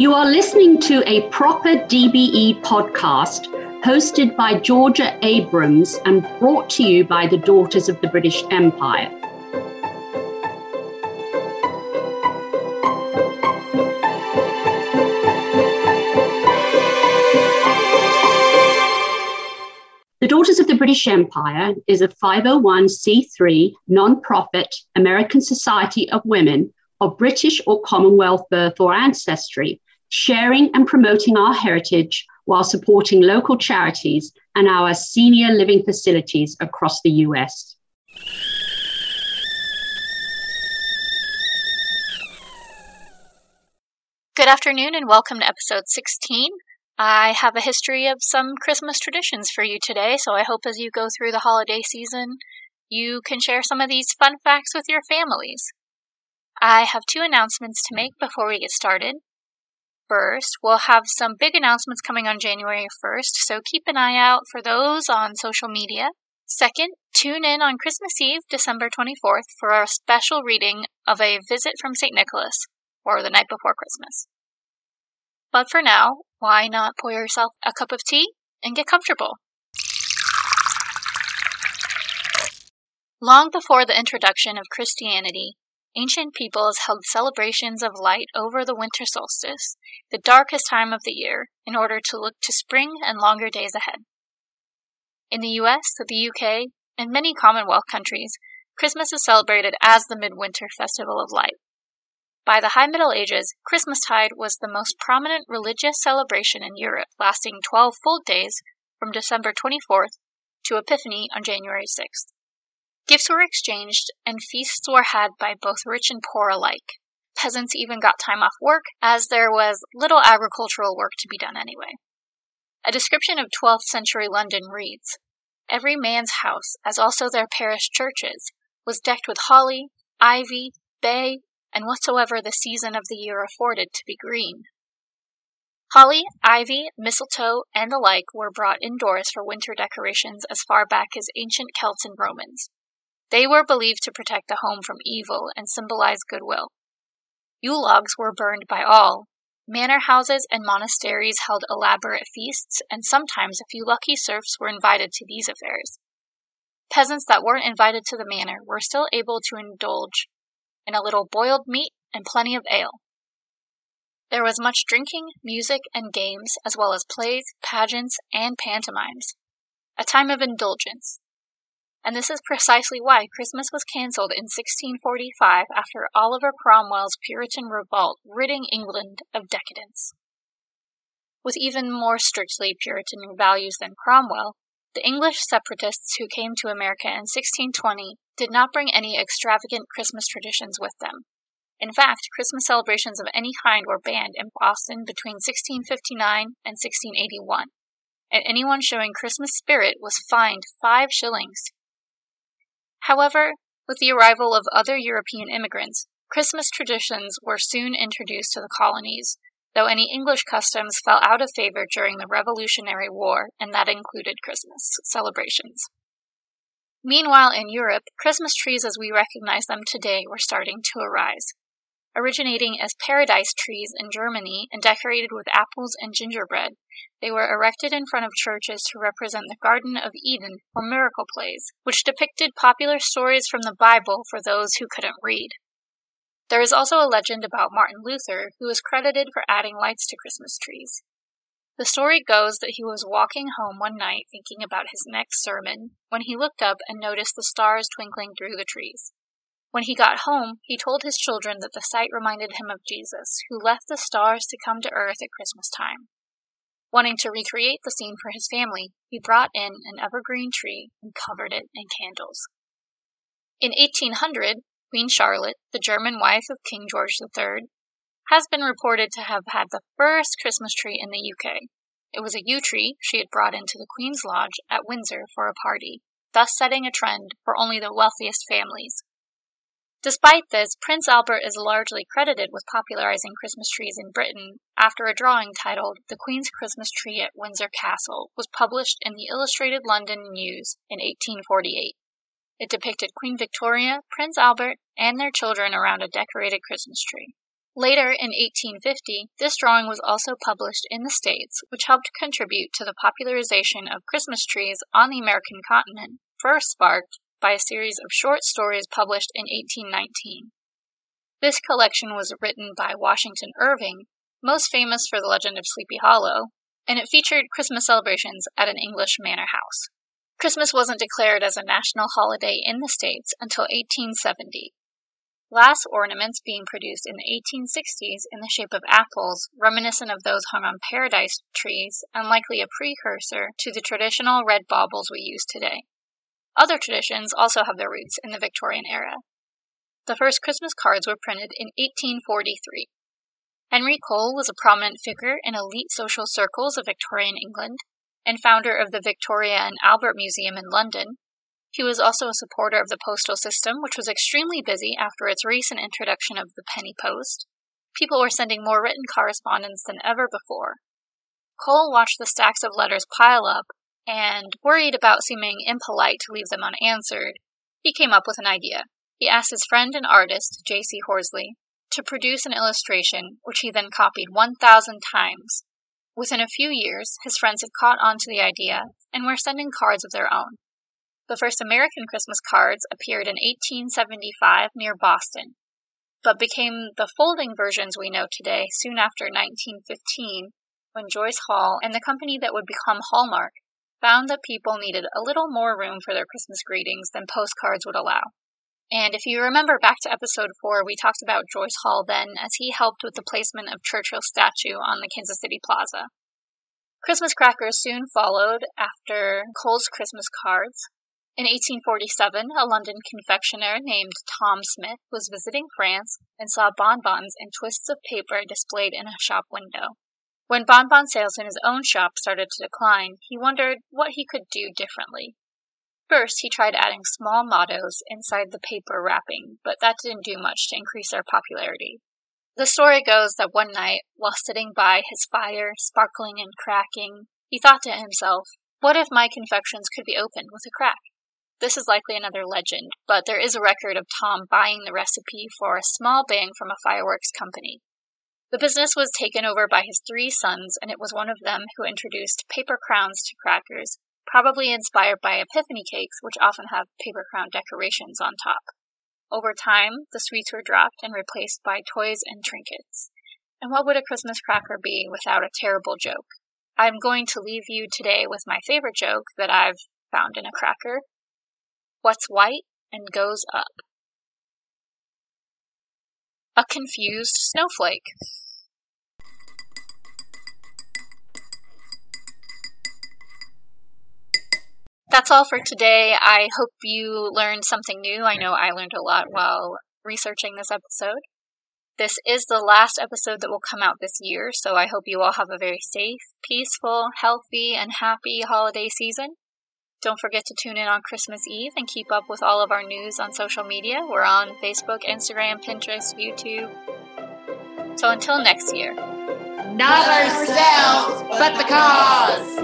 You are listening to a proper DBE podcast hosted by Georgia Abrams and brought to you by the Daughters of the British Empire. The Daughters of the British Empire is a 501c3 non-profit American Society of Women of British or Commonwealth birth or ancestry, sharing and promoting our heritage while supporting local charities and our senior living facilities across the US. Good afternoon and welcome to episode 16. I have a history of some Christmas traditions for you today, so I hope as you go through the holiday season, you can share some of these fun facts with your families. I have two announcements to make before we get started. First, we'll have some big announcements coming on January 1st, so keep an eye out for those on social media. Second, tune in on Christmas Eve, December 24th, for our special reading of A Visit from St. Nicholas, or the night before Christmas. But for now, why not pour yourself a cup of tea and get comfortable? Long before the introduction of Christianity, Ancient peoples held celebrations of light over the winter solstice, the darkest time of the year, in order to look to spring and longer days ahead. In the US, the UK, and many Commonwealth countries, Christmas is celebrated as the midwinter festival of light. By the High Middle Ages, Christmastide was the most prominent religious celebration in Europe, lasting 12 full days from December 24th to Epiphany on January 6th. Gifts were exchanged, and feasts were had by both rich and poor alike. Peasants even got time off work, as there was little agricultural work to be done anyway. A description of 12th century London reads Every man's house, as also their parish churches, was decked with holly, ivy, bay, and whatsoever the season of the year afforded to be green. Holly, ivy, mistletoe, and the like were brought indoors for winter decorations as far back as ancient Celts and Romans. They were believed to protect the home from evil and symbolize goodwill. Yule logs were burned by all. Manor houses and monasteries held elaborate feasts, and sometimes a few lucky serfs were invited to these affairs. Peasants that weren't invited to the manor were still able to indulge in a little boiled meat and plenty of ale. There was much drinking, music, and games, as well as plays, pageants, and pantomimes. A time of indulgence, and this is precisely why Christmas was cancelled in 1645 after Oliver Cromwell's Puritan revolt ridding England of decadence. With even more strictly Puritan values than Cromwell, the English separatists who came to America in 1620 did not bring any extravagant Christmas traditions with them. In fact, Christmas celebrations of any kind were banned in Boston between 1659 and 1681, and anyone showing Christmas spirit was fined five shillings However, with the arrival of other European immigrants, Christmas traditions were soon introduced to the colonies, though any English customs fell out of favor during the Revolutionary War, and that included Christmas celebrations. Meanwhile, in Europe, Christmas trees as we recognize them today were starting to arise originating as paradise trees in Germany and decorated with apples and gingerbread. They were erected in front of churches to represent the Garden of Eden or miracle plays, which depicted popular stories from the Bible for those who couldn't read. There is also a legend about Martin Luther, who is credited for adding lights to Christmas trees. The story goes that he was walking home one night thinking about his next sermon when he looked up and noticed the stars twinkling through the trees. When he got home, he told his children that the sight reminded him of Jesus, who left the stars to come to earth at Christmas time. Wanting to recreate the scene for his family, he brought in an evergreen tree and covered it in candles. In 1800, Queen Charlotte, the German wife of King George III, has been reported to have had the first Christmas tree in the UK. It was a yew tree she had brought into the Queen's Lodge at Windsor for a party, thus setting a trend for only the wealthiest families. Despite this, Prince Albert is largely credited with popularizing Christmas trees in Britain after a drawing titled The Queen's Christmas Tree at Windsor Castle was published in the Illustrated London News in 1848. It depicted Queen Victoria, Prince Albert, and their children around a decorated Christmas tree. Later, in 1850, this drawing was also published in the States, which helped contribute to the popularization of Christmas trees on the American continent, first sparked by a series of short stories published in 1819. This collection was written by Washington Irving, most famous for the legend of Sleepy Hollow, and it featured Christmas celebrations at an English manor house. Christmas wasn't declared as a national holiday in the States until 1870. Glass ornaments being produced in the 1860s in the shape of apples, reminiscent of those hung on paradise trees, and likely a precursor to the traditional red baubles we use today. Other traditions also have their roots in the Victorian era. The first Christmas cards were printed in 1843. Henry Cole was a prominent figure in elite social circles of Victorian England and founder of the Victoria and Albert Museum in London. He was also a supporter of the postal system, which was extremely busy after its recent introduction of the penny post. People were sending more written correspondence than ever before. Cole watched the stacks of letters pile up and, worried about seeming impolite to leave them unanswered, he came up with an idea. He asked his friend and artist, J.C. Horsley, to produce an illustration, which he then copied 1,000 times. Within a few years, his friends had caught on to the idea and were sending cards of their own. The first American Christmas cards appeared in 1875 near Boston, but became the folding versions we know today soon after 1915 when Joyce Hall and the company that would become Hallmark found that people needed a little more room for their Christmas greetings than postcards would allow. And if you remember back to episode 4, we talked about Joyce Hall then as he helped with the placement of Churchill's statue on the Kansas City Plaza. Christmas crackers soon followed after Cole's Christmas cards. In 1847, a London confectioner named Tom Smith was visiting France and saw bonbons and twists of paper displayed in a shop window. When bonbon sales in his own shop started to decline, he wondered what he could do differently. First, he tried adding small mottos inside the paper wrapping, but that didn't do much to increase their popularity. The story goes that one night, while sitting by his fire, sparkling and cracking, he thought to himself, What if my confections could be opened with a crack? This is likely another legend, but there is a record of Tom buying the recipe for a small bang from a fireworks company. The business was taken over by his three sons, and it was one of them who introduced paper crowns to crackers, probably inspired by epiphany cakes, which often have paper crown decorations on top. Over time, the sweets were dropped and replaced by toys and trinkets. And what would a Christmas cracker be without a terrible joke? I'm going to leave you today with my favorite joke that I've found in a cracker. What's white and goes up? A confused snowflake. That's all for today. I hope you learned something new. I know I learned a lot while researching this episode. This is the last episode that will come out this year, so I hope you all have a very safe, peaceful, healthy, and happy holiday season. Don't forget to tune in on Christmas Eve and keep up with all of our news on social media. We're on Facebook, Instagram, Pinterest, YouTube. So until next year. Not ourselves, but the cause.